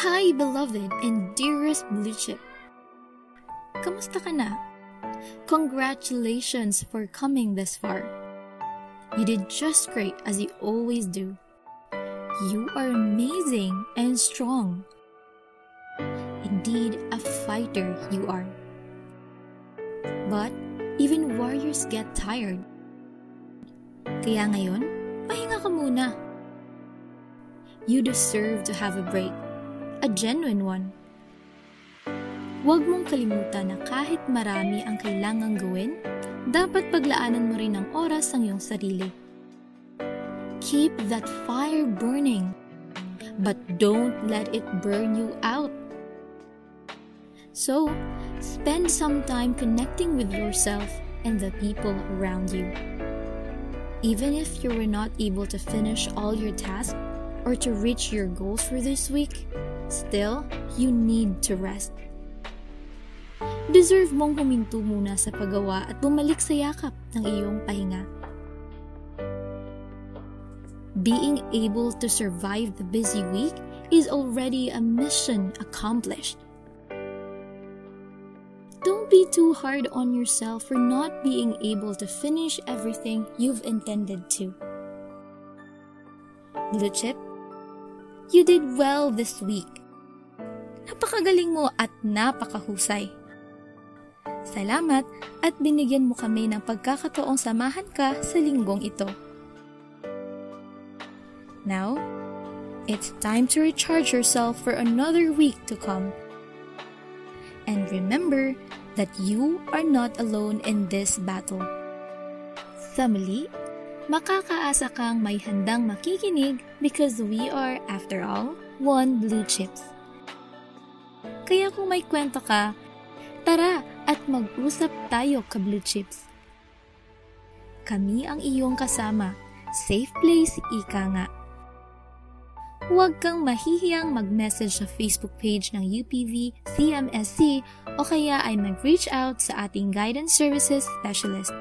Hi, beloved and dearest Blue Chip. Kamusta ka na? Congratulations for coming this far. You did just great as you always do. You are amazing and strong. Indeed, a fighter you are. But even warriors get tired. Kaya ngayon, pahinga ka muna. You deserve to have a break. A genuine one. Huwag mong kalimutan na kahit marami ang kailangang gawin, dapat paglaanan mo rin ng oras ang iyong sarili. Keep that fire burning, but don't let it burn you out. So, spend some time connecting with yourself and the people around you. Even if you were not able to finish all your tasks or to reach your goals for this week, still, you need to rest. Deserve mong huminto muna sa paggawa at bumalik sa yakap ng iyong pahinga. Being able to survive the busy week is already a mission accomplished. Don't be too hard on yourself for not being able to finish everything you've intended to. Blue Chip, you did well this week. Napakagaling mo at napakahusay. Salamat at binigyan mo kami ng pagkakataong samahan ka sa linggong ito. Now, it's time to recharge yourself for another week to come. And remember that you are not alone in this battle. Sa muli, makakaasa kang may handang makikinig because we are, after all, one blue chips. Kaya kung may kwento ka, tara at mag-usap tayo ka blue chips. Kami ang iyong kasama, safe place ika nga. Huwag kang mahihiyang mag-message sa Facebook page ng UPV CMSC o kaya ay mag-reach out sa ating guidance services specialist.